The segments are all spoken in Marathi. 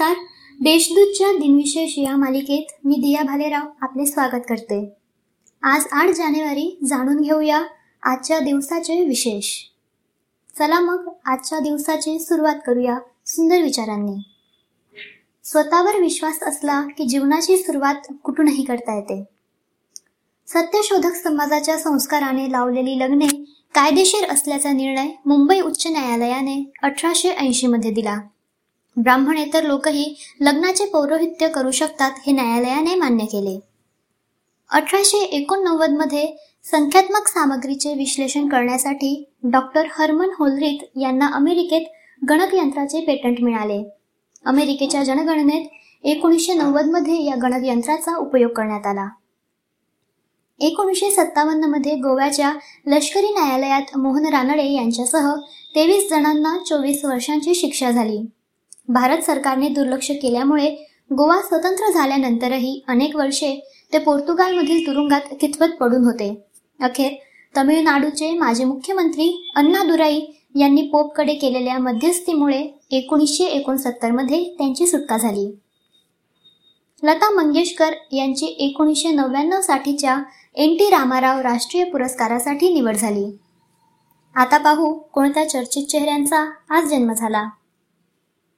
नमस्कार. देशदूतच्या दिनविशेष या मालिकेत मी दिया भालेराव आपले स्वागत करते. आज आठ जानेवारी जाणून घेऊया आजच्या दिवसाचे विशेष. चला मग आजच्या दिवसाची सुरुवात करूया सुंदर विचारांनी. स्वतःवर विश्वास असला की जीवनाची सुरुवात कुठूनही करता येते. सत्यशोधक समाजाच्या संस्काराने लावलेली लग्ने कायदेशीर असल्याचा निर्णय मुंबई उच्च न्यायालयाने अठराशे ऐंशी मध्ये दिला. ब्राह्मणेतर लोकही लग्नाचे पौरोहित्य करू शकतात हे न्यायालयाने मान्य केले. अठराशे एकोणनव्वदमध्ये संख्यात्मक सामग्रीचे विश्लेषण करण्यासाठी डॉक्टर हर्मन होलरीत यांना अमेरिकेत गणकयंत्राचे पेटंट मिळाले. अमेरिकेच्या जनगणनेत एकोणीसशे नव्वदमध्ये या गणकयंत्राचा उपयोग करण्यात आला. एकोणीसशे सत्तावन्नमध्ये गोव्याच्या लष्करी न्यायालयात मोहन रानडे यांच्यासह तेवीस जणांना चोवीस वर्षांची शिक्षा झाली. भारत सरकारने दुर्लक्ष केल्यामुळे गोवा स्वतंत्र झाल्यानंतरही अनेक वर्षे ते पोर्तुगालमधील तुरुंगात कितपत पडून होते. अखेर तमिळनाडूचे माजी मुख्यमंत्री अण्णा दुराई यांनी पोपकडे केलेल्या मध्यस्थीमुळे एकोणीसशे एकोणसत्तरमध्ये त्यांची सुटका झाली. लता मंगेशकर यांची एकोणीसशे नव्याण्णव साठीच्या एन टी रामाराव राष्ट्रीय पुरस्कारासाठी निवड झाली. आता पाहू कोणत्या चर्चित चेहऱ्यांचा आज जन्म झाला.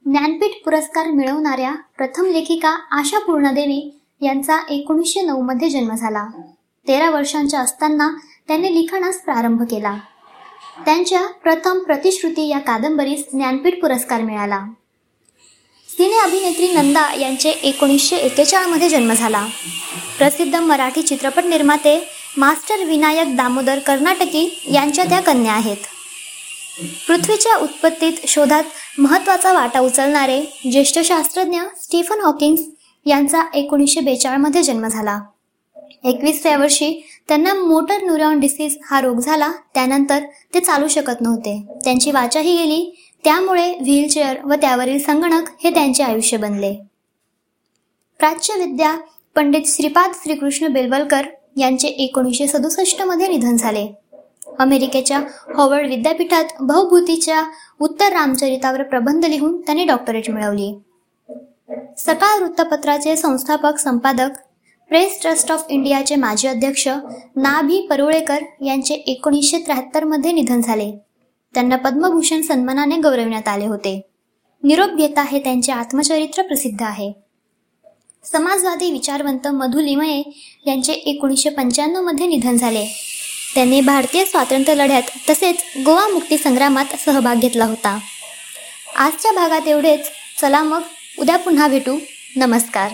ज्ञानपीठ पुरस्कार मिळवणाऱ्या प्रथम लेखिका आशा पूर्णदेवी यांचा एकोणीसशे नऊ मध्ये जन्म झाला. तेरा वर्षांच्या असताना त्यांनी लिखाणास प्रारंभ केला. त्यांच्या प्रथम प्रतिश्रुती या कादंबरीस ज्ञानपीठ पुरस्कार मिळाला. सिने अभिनेत्री नंदा यांचे एकोणीसशे एक्केचाळमध्ये जन्म झाला. प्रसिद्ध मराठी चित्रपट निर्माते मास्टर विनायक दामोदर कर्नाटकी यांच्या त्या कन्या आहेत. पृथ्वीच्या उत्पत्तीत शोधात महत्त्वाचा वाटा उचलणारे ज्येष्ठ शास्त्रज्ञ स्टीफन हॉकिंग्स यांचा एकोणीसशे बेचाळमध्ये जन्म झाला. एकवीसव्या वर्षी त्यांना मोटर न्यूरॉन डिसीज हा रोग झाला त्यानंतर ते चालू शकत नव्हते. त्यांची वाचाही गेली त्यामुळे व्हीलचेअर व त्यावरील संगणक हे त्यांचे आयुष्य बनले. प्राच्य विद्या पंडित श्रीपाद श्रीकृष्ण बेलवलकर यांचे एकोणीसशे सदुसष्टमध्ये निधन झाले. अमेरिकेच्या हॉवर्ड विद्यापीठात बहुभूतीच्या उत्तर रामचरितावर प्रबंध लिहून त्यांनी डॉक्टरेट मिळवली. सकाळ वृत्तपत्राचे संस्थापक संपादक प्रेस ट्रस्ट ऑफ इंडियाचे माजी अध्यक्ष नाभी परुळेकर यांचे एकोणीसशे त्र्याहत्तरमध्ये निधन झाले. त्यांना पद्मभूषण सन्मानाने गौरविण्यात आले होते. निरोप घेता हे त्यांचे आत्मचरित्र प्रसिद्ध आहे. समाजवादी विचारवंत मधु लिमये यांचे एकोणीसशे पंच्याण्णवमध्ये निधन झाले. त्यांनी भारतीय स्वातंत्र्य लढ्यात तसेच गोवा मुक्ती संग्रामात सहभाग घेतला होता. आजच्या भागात एवढेच. चला मग उद्या पुन्हा भेटू. नमस्कार.